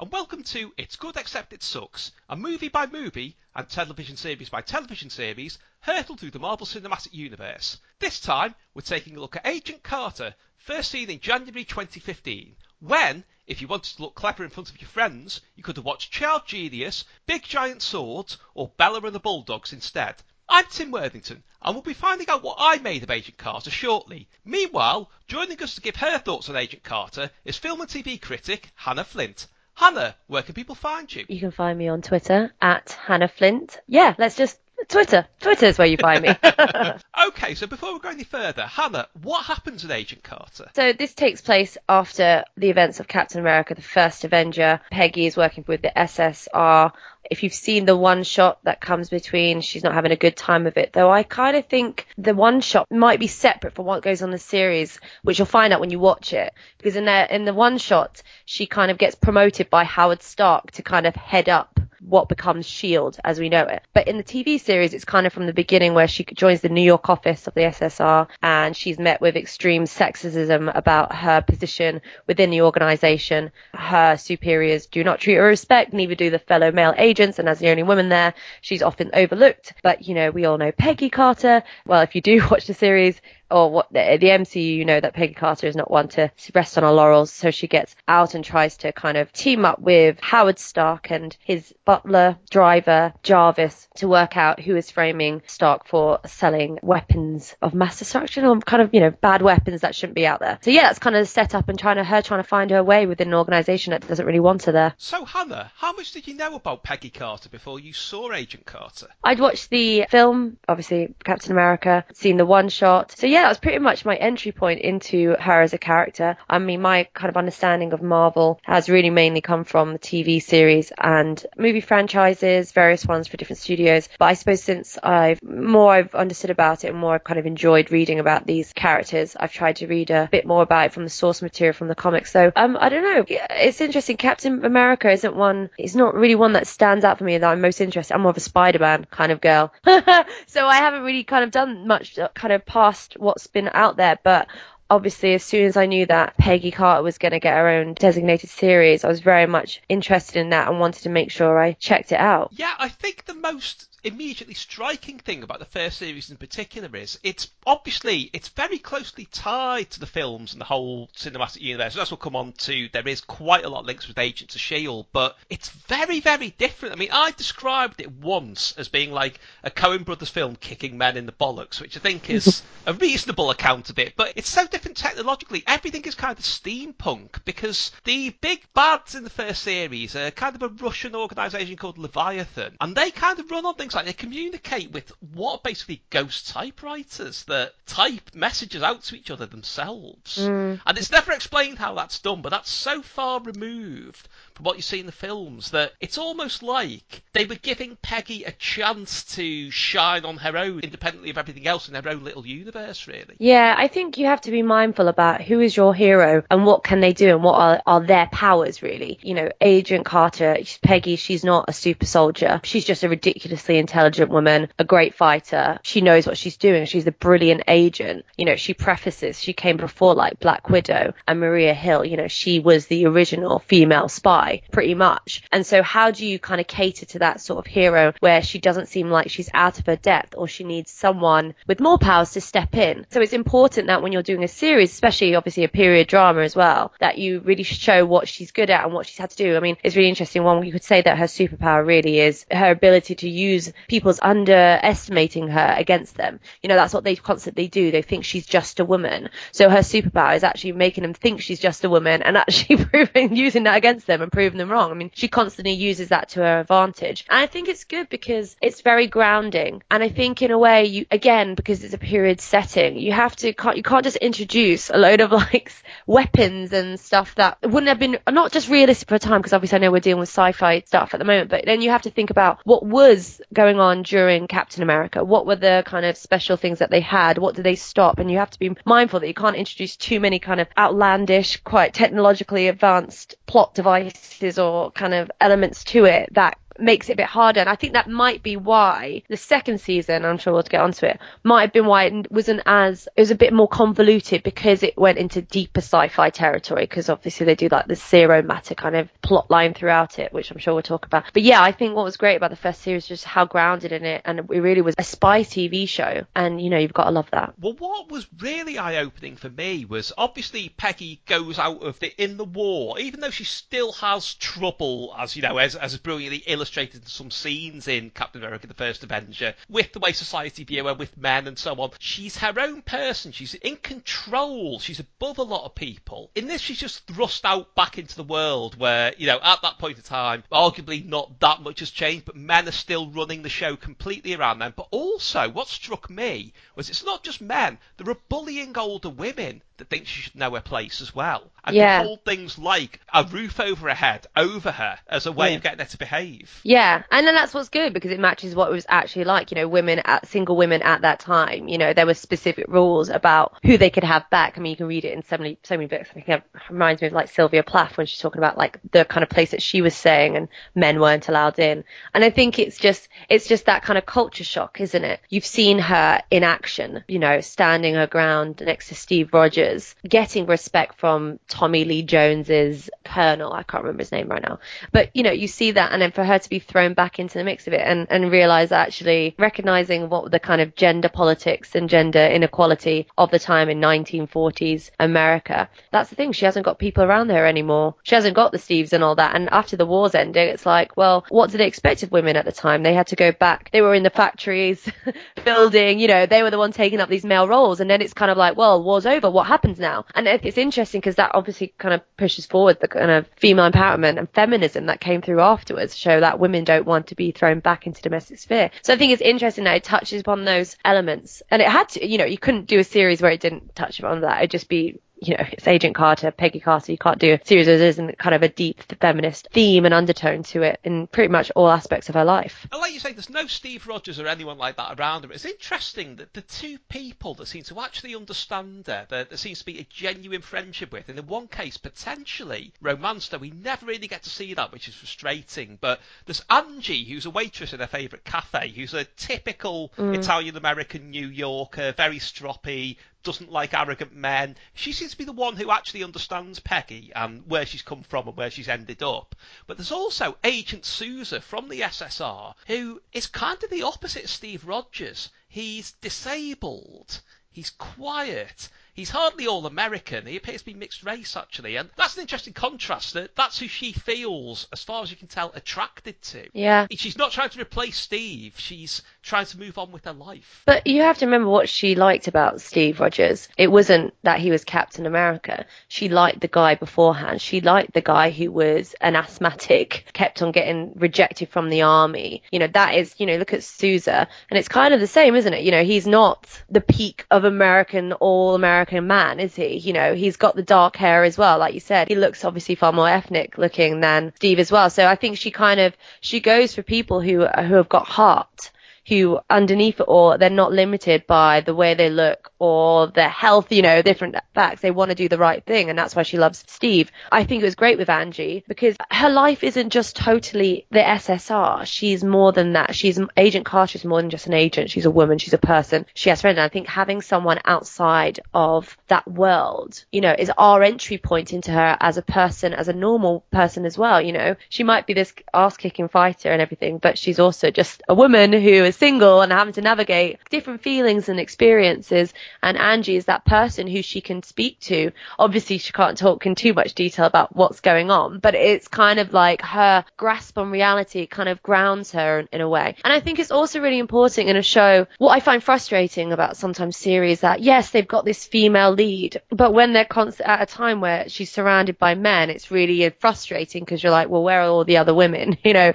and welcome to It's Good Except It Sucks, a movie by movie and television series by television series hurtled through the Marvel Cinematic Universe. This time, we're taking a look at Agent Carter, first seen in January 2015, when, if you wanted to look clever in front of your friends, you could have watched Child Genius, Big Giant Swords, or Bella and the Bulldogs instead. I'm Tim Worthington, and we'll be finding out what I made of Agent Carter shortly. Meanwhile, joining us to give her thoughts on Agent Carter is film and TV critic Hannah Flint. Hannah, where can people find you? You can find me on Twitter at Hannah Flint. Yeah, let's just Twitter. Twitter is where you find me. okay, so before we go any further, Hannah, what happens with Agent Carter? So this takes place after the events of Captain America, the first Avenger. Peggy is working with the SSR. If you've seen the one shot that comes between, she's not having a good time of it. Though I kind of think the one shot might be separate from what goes on in the series, which you'll find out when you watch it. Because in the in the one shot, she kind of gets promoted by Howard Stark to kind of head up what becomes S.H.I.E.L.D. as we know it. But in the TV series, it's kind of from the beginning where she joins the New York office of the SSR and she's met with extreme sexism about her position within the organization. Her superiors do not treat her respect, neither do the fellow male agents. And as the only woman there, she's often overlooked. But, you know, we all know Peggy Carter. Well, if you do watch the series, or what the, the MCU, you know that Peggy Carter is not one to rest on her laurels, so she gets out and tries to kind of team up with Howard Stark and his butler driver Jarvis to work out who is framing Stark for selling weapons of mass destruction or kind of you know bad weapons that shouldn't be out there. So yeah, that's kind of the setup and trying to her trying to find her way within an organisation that doesn't really want her there. So Hannah, how much did you know about Peggy Carter before you saw Agent Carter? I'd watched the film, obviously Captain America, seen the one shot. So yeah yeah, that was pretty much my entry point into her as a character. I mean, my kind of understanding of Marvel has really mainly come from the TV series and movie franchises, various ones for different studios. But I suppose since I've more I've understood about it and more I've kind of enjoyed reading about these characters, I've tried to read a bit more about it from the source material from the comics. So, um, I don't know. It's interesting. Captain America isn't one, it's not really one that stands out for me that I'm most interested. I'm more of a Spider-Man kind of girl. so I haven't really kind of done much uh, kind of past what's been out there, but obviously as soon as I knew that Peggy Carter was going to get her own designated series, I was very much interested in that and wanted to make sure I checked it out. Yeah, I think the most immediately striking thing about the first series in particular is it's obviously it's very closely tied to the films and the whole cinematic universe. That's what come on to. There is quite a lot of links with Agents of Shield, but it's very very different. I mean, I described it once as being like a Coen Brothers film kicking men in the bollocks, which I think is a reasonable account of it. But it's so different technologically. Everything is kind of steampunk because the big bads in the first series are kind of a Russian organisation called Leviathan, and they kind of run on things things like they communicate with what are basically ghost typewriters that type messages out to each other themselves. Mm. And it's never explained how that's done, but that's so far removed from what you see in the films that it's almost like they were giving Peggy a chance to shine on her own, independently of everything else in her own little universe, really. Yeah, I think you have to be mindful about who is your hero and what can they do and what are, are their powers, really. You know, Agent Carter, Peggy, she's not a super soldier. She's just a ridiculously intelligent woman, a great fighter. She knows what she's doing. She's a brilliant agent. You know, she prefaces, she came before like Black Widow and Maria Hill. You know, she was the original female spy, pretty much. And so how do you kind of cater to that sort of hero where she doesn't seem like she's out of her depth or she needs someone with more powers to step in? So it's important that when you're doing a series, especially obviously a period drama as well, that you really show what she's good at and what she's had to do. I mean, it's really interesting. One, you could say that her superpower really is her ability to use people's underestimating her against them. You know, that's what they constantly do. They think she's just a woman. So her superpower is actually making them think she's just a woman and actually proving, using that against them and proving them wrong. I mean, she constantly uses that to her advantage. And I think it's good because it's very grounding. And I think in a way, you, again, because it's a period setting, you have to, can't, you can't just introduce a load of like weapons and stuff that wouldn't have been, not just realistic for a time, because obviously I know we're dealing with sci-fi stuff at the moment, but then you have to think about what was going on during Captain America. What were the kind of special things that they had? What did they stop? And you have to be mindful that you can't introduce too many kind of outlandish, quite technologically advanced plot devices or kind of elements to it that makes it a bit harder. And I think that might be why the second season, I'm sure we'll get onto it, might have been why it wasn't as, it was a bit more convoluted because it went into deeper sci-fi territory because obviously they do like the zero matter kind of plot line throughout it, which I'm sure we'll talk about. But yeah, I think what was great about the first series was just how grounded in it and it really was a spy TV show. And you know, you've got to love that. Well, what was really eye-opening for me was obviously Peggy goes out of the in the war, even though she still has trouble, as you know, as as brilliantly illustrated illustrated some scenes in Captain America: The First Avenger with the way society view her, with men and so on. She's her own person. She's in control. She's above a lot of people. In this, she's just thrust out back into the world where, you know, at that point in time, arguably not that much has changed, but men are still running the show completely around them. But also, what struck me was it's not just men. There are bullying older women that think she should know her place as well. And Yeah. hold things like a roof over her head, over her, as a way Yeah. of getting her to behave. Yeah, and then that's what's good because it matches what it was actually like. You know, women at single women at that time. You know, there were specific rules about who they could have back. I mean, you can read it in so many so many books. I think it reminds me of like Sylvia Plath when she's talking about like the kind of place that she was saying and men weren't allowed in. And I think it's just it's just that kind of culture shock, isn't it? You've seen her in action. You know, standing her ground next to Steve Rogers, getting respect from Tommy Lee Jones's Colonel. I can't remember his name right now, but you know, you see that, and then for her to be thrown back into the mix of it and, and realize actually recognizing what the kind of gender politics and gender inequality of the time in 1940s America. That's the thing. She hasn't got people around her anymore. She hasn't got the Steves and all that. And after the war's ending, it's like, well, what did they expect of women at the time? They had to go back. They were in the factories building, you know, they were the ones taking up these male roles. And then it's kind of like, well, war's over. What happens now? And it's interesting because that obviously kind of pushes forward the kind of female empowerment and feminism that came through afterwards, show that women don't want to be thrown back into domestic sphere. So I think it's interesting that it touches upon those elements. And it had to, you know, you couldn't do a series where it didn't touch upon that. It'd just be you know, it's Agent Carter, Peggy Carter. You can't do a series there isn't kind of a deep feminist theme and undertone to it in pretty much all aspects of her life. And like you say, there's no Steve Rogers or anyone like that around her. It's interesting that the two people that seem to actually understand her, that there seems to be a genuine friendship with, and in one case, potentially romance, though we never really get to see that, which is frustrating. But there's Angie, who's a waitress in her favourite cafe, who's a typical mm. Italian American New Yorker, very stroppy, doesn't like arrogant men. She seems to be the one who actually understands Peggy and where she's come from and where she's ended up. But there's also Agent Sousa from the SSR, who is kind of the opposite of Steve Rogers. He's disabled. He's quiet. He's hardly all American. He appears to be mixed race, actually. And that's an interesting contrast. That that's who she feels, as far as you can tell, attracted to. Yeah. She's not trying to replace Steve. She's trying to move on with her life. But you have to remember what she liked about Steve Rogers. It wasn't that he was Captain America. She liked the guy beforehand. She liked the guy who was an asthmatic, kept on getting rejected from the army. You know, that is, you know, look at Sousa. And it's kind of the same, isn't it? You know, he's not the peak of American, all American man, is he? You know, he's got the dark hair as well, like you said. He looks obviously far more ethnic looking than Steve as well. So I think she kind of, she goes for people who, who have got heart who underneath it all they're not limited by the way they look or their health you know different facts they want to do the right thing and that's why she loves steve. I think it was great with angie because her life isn't just totally the ssr she's more than that. She's agent carter is more than just an agent. She's a woman she's a person. She has friends. And i think having someone outside of that world you know is our entry point into her as a person as a normal person as well you know. She might be this ass kicking fighter and everything but she's also just a woman who is single and having to navigate different feelings and experiences and Angie is that person who she can speak to. Obviously, she can't talk in too much detail about what's going on, but it's kind of like her grasp on reality kind of grounds her in, in a way. And I think it's also really important in a show. What I find frustrating about sometimes series that yes, they've got this female lead, but when they're at a time where she's surrounded by men, it's really frustrating because you're like, well, where are all the other women? You know,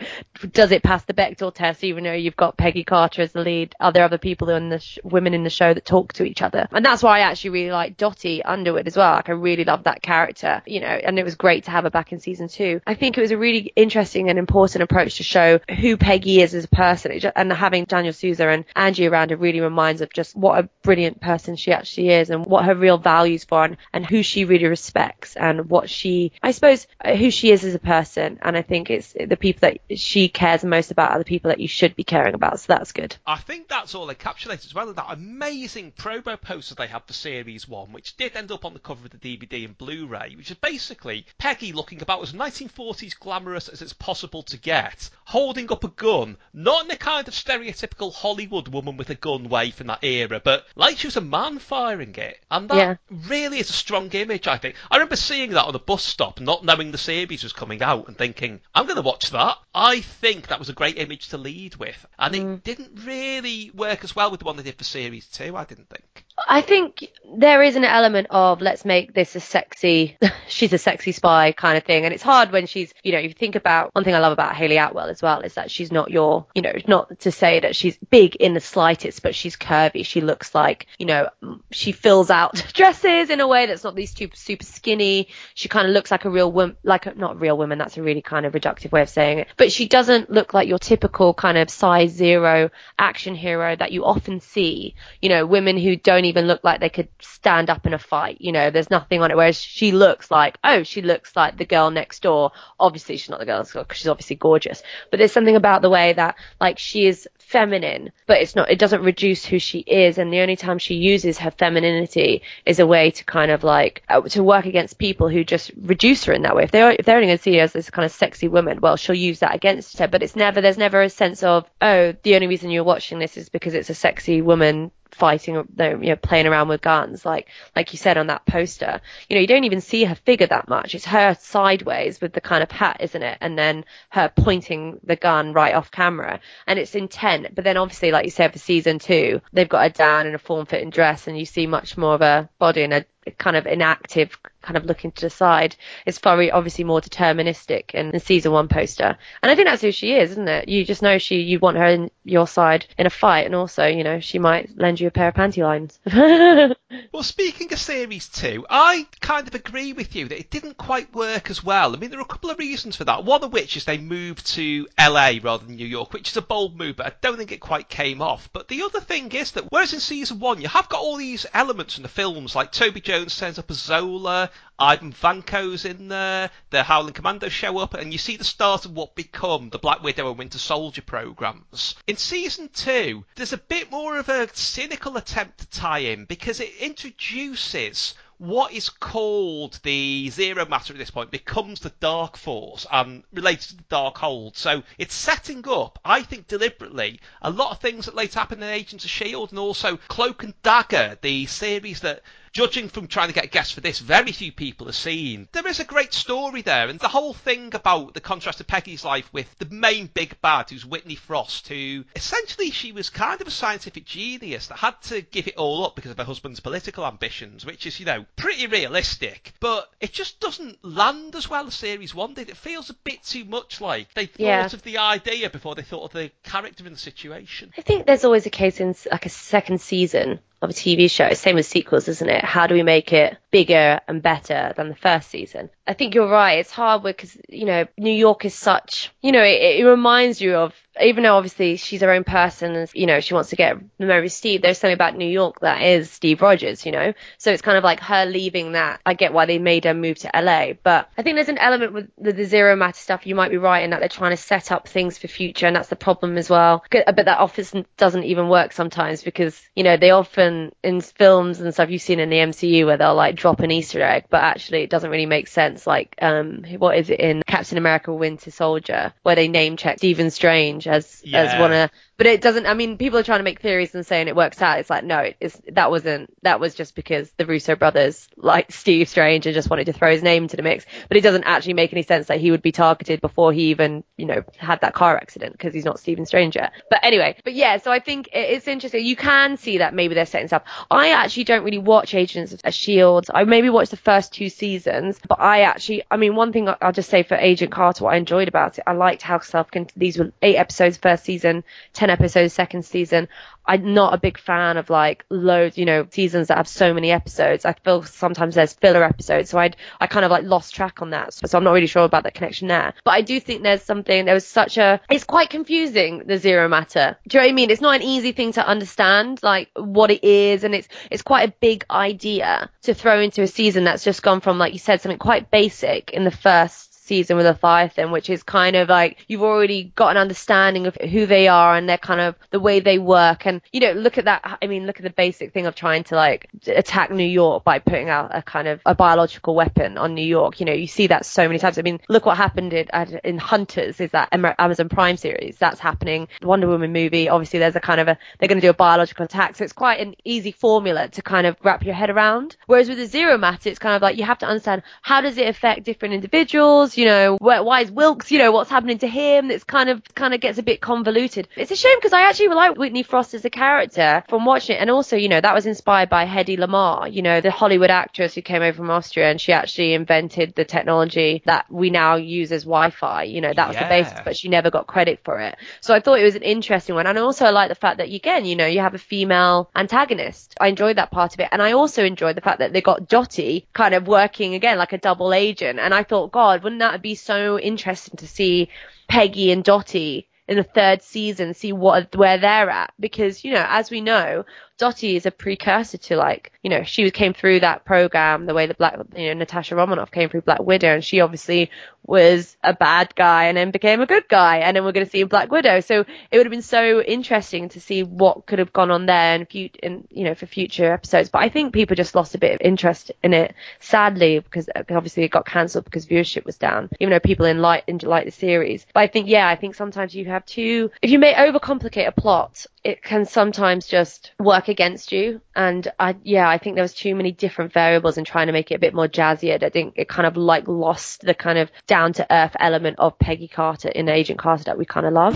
does it pass the Bechdel test even though you've got Peggy Carter as the lead? Are there other people in the sh- women in the show that talk to each other? And that's why I actually really like Dottie Underwood as well. Like I really love that character, you know, and it was great to have her back in season two. I think it was a really interesting and important approach to show who Peggy is as a person. And having Daniel Sousa and Angie around it really reminds of just what a brilliant person she actually is and what her real values for and, and who she really respects and what she, I suppose, uh, who she is as a person. And I think it's the people that she cares most about are the people that you should be caring about. So that's good. I think that's all encapsulated as well that amazing promo poster they had for Series 1, which did end up on the cover of the DVD and Blu-ray, which is basically Peggy looking about as 1940s glamorous as it's possible to get, holding up a gun, not in the kind of stereotypical Hollywood woman with a gun way from that era, but like she was a man firing it. And that Yeah. really is a strong image, I think. I remember seeing that on a bus stop, not knowing the series was coming out, and thinking, I'm going to watch that. I think that was a great image to lead with. And it mm. didn't really work as well with the one they did for Series 2, I didn't think. I think there is an element of let's make this a sexy, she's a sexy spy kind of thing. And it's hard when she's, you know, if you think about one thing I love about Hayley Atwell as well is that she's not your, you know, not to say that she's big in the slightest, but she's curvy. She looks like, you know, she fills out dresses in a way that's not these super, super skinny. She kind of looks like a real woman, like a, not real woman. That's a really kind of reductive way of saying it, but she doesn't look like your typical kind of size zero action hero that you often see, you know, women who don't even look like they could stand up in a fight. You know, there's nothing on it. Whereas she looks like, oh, she looks like the girl next door. Obviously, she's not the girl next door because she's obviously gorgeous. But there's something about the way that, like, she is feminine, but it's not, it doesn't reduce who she is. And the only time she uses her femininity is a way to kind of like, uh, to work against people who just reduce her in that way. If they're, if they're only going to see her as this kind of sexy woman, well, she'll use that against her. But it's never, there's never a sense of, oh, the only reason you're watching this is because it's a sexy woman fighting, you know, playing around with guns, like like you said on that poster. You know, you don't even see her figure that much. It's her sideways with the kind of hat, isn't it? And then her pointing the gun right off camera, and it's intent. But then obviously, like you said, for season two, they've got her down in a form-fitting dress, and you see much more of a body and a kind of inactive kind of looking to the side. It's very obviously more deterministic in the season one poster. And I think that's who she is, isn't it? You just know she, you want her in your side in a fight and also, you know, she might lend you a pair of panty lines. Well, speaking of Series 2, I kind of agree with you that it didn't quite work as well. I mean, there are a couple of reasons for that. One of which is they moved to LA rather than New York, which is a bold move, but I don't think it quite came off. But the other thing is that whereas in Season 1 you have got all these elements in the films, like Toby Jones turns up as Zola, Ivan Vanko's in there, the Howling Commandos show up, and you see the start of what become the Black Widow and Winter Soldier programs. In season two, there's a bit more of a cynical attempt to tie in because it introduces what is called the Zero Matter at this point becomes the Dark Force and related to the Dark Hold. So it's setting up, I think deliberately, a lot of things that later happen in Agents of S.H.I.E.L.D. and also Cloak and Dagger, the series that judging from trying to get guests for this, very few people have seen. There is a great story there, and the whole thing about the contrast of Peggy's life with the main big bad, who's Whitney Frost, who essentially she was kind of a scientific genius that had to give it all up because of her husband's political ambitions, which is, you know, pretty realistic, but it just doesn't land as well as Series 1 did. It feels a bit too much like they thought Yeah. of the idea before they thought of the character in the situation. I think there's always a case in like a second season of a TV show. Same with sequels, isn't it? How do we make it bigger and better than the first season? I think you're right. It's hard because, you know, New York is such, you know, it, it reminds you of, even though obviously she's her own person and, you know, she wants to get to marry Steve, there's something about New York that is Steve Rogers, you know? So it's kind of like her leaving that. I get why they made her move to LA, but I think there's an element with the, the zero matter stuff. You might be right in that they're trying to set up things for future, and that's the problem as well. But that office doesn't even work sometimes because, you know, they often, in films and stuff you've seen in the MCU where they'll like drop an Easter egg, but actually it doesn't really make sense Like, um, what is it in Captain America: Winter Soldier, where they name check Stephen Strange as as one of but it doesn't. I mean, people are trying to make theories and saying it works out. It's like no, it's that wasn't. That was just because the Russo brothers like Steve Strange and just wanted to throw his name into the mix. But it doesn't actually make any sense that he would be targeted before he even, you know, had that car accident because he's not Stephen Strange yet. But anyway, but yeah. So I think it's interesting. You can see that maybe they're setting stuff. I actually don't really watch Agents of Shield. I maybe watched the first two seasons, but I actually, I mean, one thing I'll just say for Agent Carter, what I enjoyed about it, I liked how self these were eight episodes first season, ten episodes second season. I'm not a big fan of like loads, you know, seasons that have so many episodes. I feel sometimes there's filler episodes, so I'd I kind of like lost track on that. So, so I'm not really sure about that connection there. But I do think there's something. There was such a. It's quite confusing the zero matter. Do you know what I mean? It's not an easy thing to understand, like what it is, and it's it's quite a big idea to throw into a season that's just gone from like you said something quite basic in the first season with Leviathan, which is kind of like you've already got an understanding of who they are and their kind of the way they work. And you know, look at that. I mean, look at the basic thing of trying to like attack New York by putting out a kind of a biological weapon on New York. You know, you see that so many times. I mean, look what happened in, in Hunters. Is that Amazon Prime series? That's happening. The Wonder Woman movie. Obviously, there's a kind of a they're going to do a biological attack, so it's quite an easy formula to kind of wrap your head around. Whereas with the zero matter, it's kind of like you have to understand how does it affect different individuals. You know, where, why is Wilkes? You know, what's happening to him? It's kind of kind of gets a bit convoluted. It's a shame because I actually like Whitney Frost as a character from watching it, and also you know that was inspired by Hedy Lamarr. You know, the Hollywood actress who came over from Austria, and she actually invented the technology that we now use as Wi-Fi. You know, that was the basis, but she never got credit for it. So I thought it was an interesting one, and also I like the fact that again, you know, you have a female antagonist. I enjoyed that part of it, and I also enjoyed the fact that they got Dottie kind of working again like a double agent. And I thought, God, wouldn't that would be so interesting to see Peggy and Dottie in the third season, see what where they're at? Because you know, as we know, Dottie is a precursor to like, you know, she came through that program the way that Black, you know, Natasha Romanoff came through Black Widow, and she obviously was a bad guy and then became a good guy, and then we're going to see Black Widow. So it would have been so interesting to see what could have gone on there fut- in you know, for future episodes. But I think people just lost a bit of interest in it, sadly, because uh, obviously it got cancelled because viewership was down, even though people in, like the series. But I think, yeah, I think sometimes you have to, if you may overcomplicate a plot, it can sometimes just work against you. And I, yeah, I think there was too many different variables in trying to make it a bit more jazzy. I think it kind of like lost the kind of down to earth element of Peggy Carter in Agent Carter that we kind of love.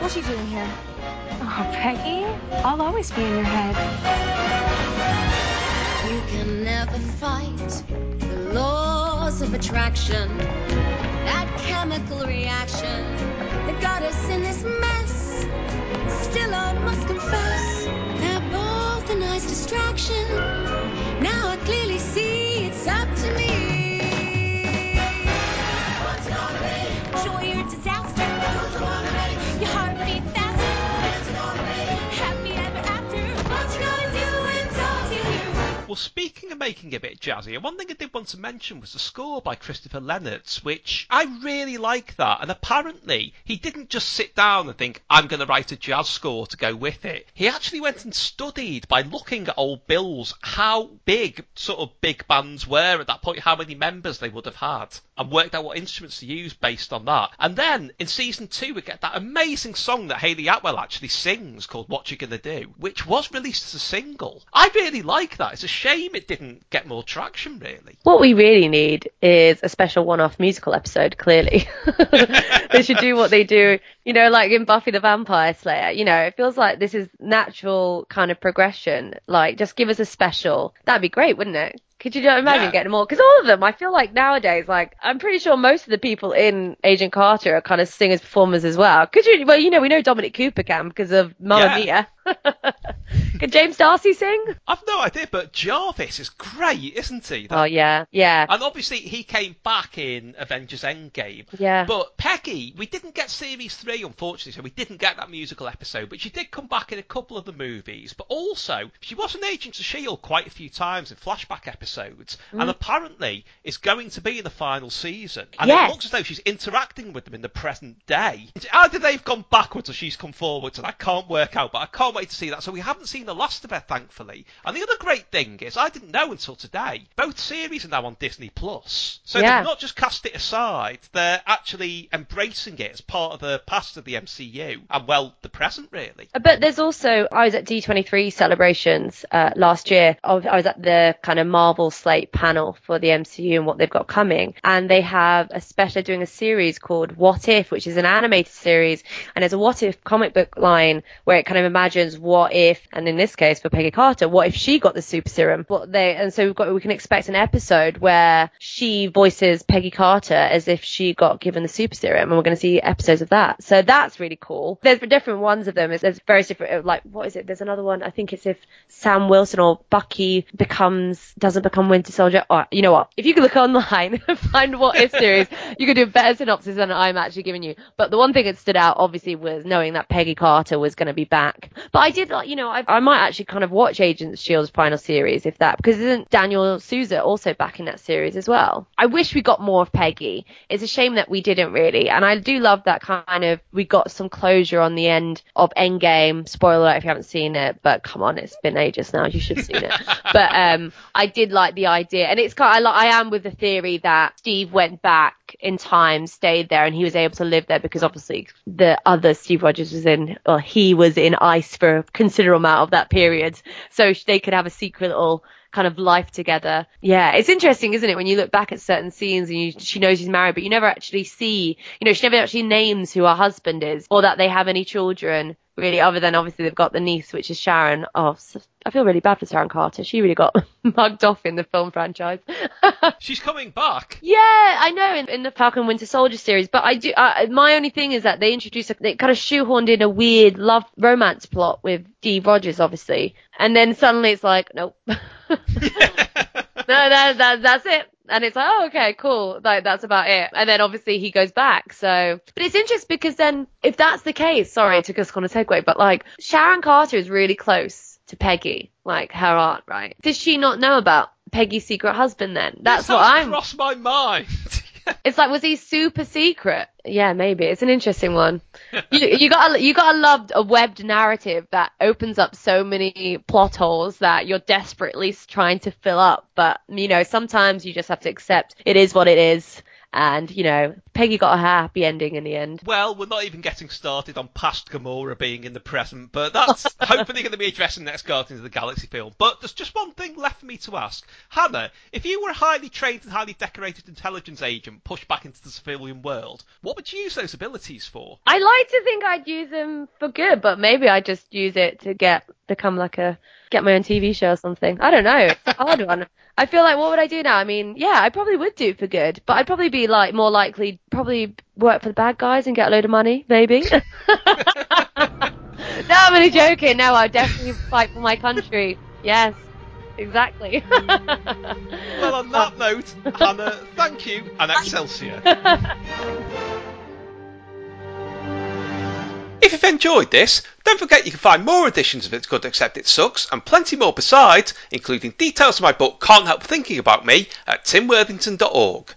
What are you doing here? Oh, Peggy, I'll always be in your head. You can never fight the laws of attraction. That chemical reaction that got us in this mess. Still, I must confess, they're both a nice distraction. Now I clearly see it's up to me. Well, speaking of making it a bit jazzy, and one thing I did want to mention was the score by Christopher Lennertz, which I really like that. And apparently, he didn't just sit down and think, I'm going to write a jazz score to go with it. He actually went and studied by looking at old bills how big sort of big bands were at that point, how many members they would have had, and worked out what instruments to use based on that. And then in season two, we get that amazing song that Hayley Atwell actually sings called What You Gonna Do, which was released as a single. I really like that. It's a shame it didn't get more traction, really. What we really need is a special one-off musical episode. Clearly, they should do what they do. You know, like in Buffy the Vampire Slayer. You know, it feels like this is natural kind of progression. Like, just give us a special. That'd be great, wouldn't it? Could you imagine Yeah. getting more? Because all of them, I feel like nowadays, like I'm pretty sure most of the people in Agent Carter are kind of singers performers as well. Could you? Well, you know, we know Dominic Cooper can because of Mamma Mia. Could James D'Arcy sing? I've no idea, but Jarvis is great, isn't he? That- Oh yeah, yeah, And obviously he came back in Avengers Endgame. yeah. But Peggy, we didn't get series three unfortunately, so we didn't get that musical episode, but she did come back in a couple of the movies. But also, she was an Agent of Shield quite a few times in flashback episodes, mm. and apparently is going to be in the final season. And Yes. it looks as though she's interacting with them in the present day. Either they've gone backwards or she's come forwards, and I can't work out. But I can't wait to see that. So we haven't seen the last of her, thankfully. And the other great thing is, I didn't know until today. Both series are now on Disney Plus, so Yeah. they've not just cast it aside; they're actually embracing it as part of the past of the MCU and well, the present really. But there's also, I was at D23 celebrations uh, last year. I was at the kind of Marvel slate panel for the MCU and what they've got coming. And they have a special, doing a series called What If, which is an animated series. And there's a What If comic book line where it kind of imagines what if, and in this case for Peggy Carter, what if she got the super serum? What they, and so we've got, we can expect an episode where she voices Peggy Carter as if she got given the super serum. And we're going to see episodes of that. So that's really cool. There's different ones of them. There's- various different, uh, like, what is it? There's another one. I think it's if Sam Wilson or Bucky becomes, doesn't become Winter Soldier. Or, you know what? If you can look online and find what if series, you could do better synopsis than I'm actually giving you. But the one thing that stood out, obviously, was knowing that Peggy Carter was going to be back. But I did, like, you know, I, I might actually kind of watch Agents Shield's final series if that, because isn't Daniel Sousa also back in that series as well? I wish we got more of Peggy. It's a shame that we didn't really, and I do love that kind of. We got some closure on the end of Endgame. Spoiler alert if you haven't seen it, but come on, it's been ages now. You should have seen it. but um, I did like the idea, and it's kind. Of, I, I am with the theory that Steve went back in time, stayed there, and he was able to live there because obviously the other Steve Rogers was in, or he was in ice for a considerable amount of that period, so they could have a secret little kind of life together. Yeah, it's interesting, isn't it, when you look back at certain scenes and you, she knows he's married, but you never actually see, you know, she never actually names who her husband is or that they have any children. Really, other than obviously they've got the niece, which is Sharon. Oh, I feel really bad for Sharon Carter. She really got mugged off in the film franchise. She's coming back. Yeah, I know in, in the Falcon Winter Soldier series, but I do. Uh, my only thing is that they introduced a, they kind of shoehorned in a weird love romance plot with Steve Rogers, obviously, and then suddenly it's like, nope, no, that, that that's it. And it's like, oh, okay, cool. Like, that's about it. And then obviously he goes back. So, but it's interesting because then if that's the case, sorry, it took us on a segue, but like Sharon Carter is really close to Peggy, like her aunt, right? Does she not know about Peggy's secret husband then? That's what I'm. crossed my mind. It's like, was he super secret? Yeah, maybe. It's an interesting one. You, you gotta, you gotta love a webbed narrative that opens up so many plot holes that you're desperately trying to fill up. But, you know, sometimes you just have to accept it is what it is. And, you know, Peggy got a happy ending in the end. Well, we're not even getting started on past Gamora being in the present, but that's hopefully going to be addressed in the next Guardians of the Galaxy film. But there's just one thing left for me to ask. Hannah, if you were a highly trained and highly decorated intelligence agent pushed back into the civilian world, what would you use those abilities for? I like to think I'd use them for good, but maybe I just use it to get, become like a, get my own TV show or something. I don't know. It's a hard one. I feel like what would I do now? I mean, yeah, I probably would do it for good, but I'd probably be like more likely, probably work for the bad guys and get a load of money, maybe. no, I'm only joking. No, I'd definitely fight for my country. Yes, exactly. Well, on that note, Hannah, thank you, and Excelsior. If you've enjoyed this, don't forget you can find more editions of It's Good Except It Sucks and plenty more besides, including details of my book Can't Help Thinking About Me at timworthington.org.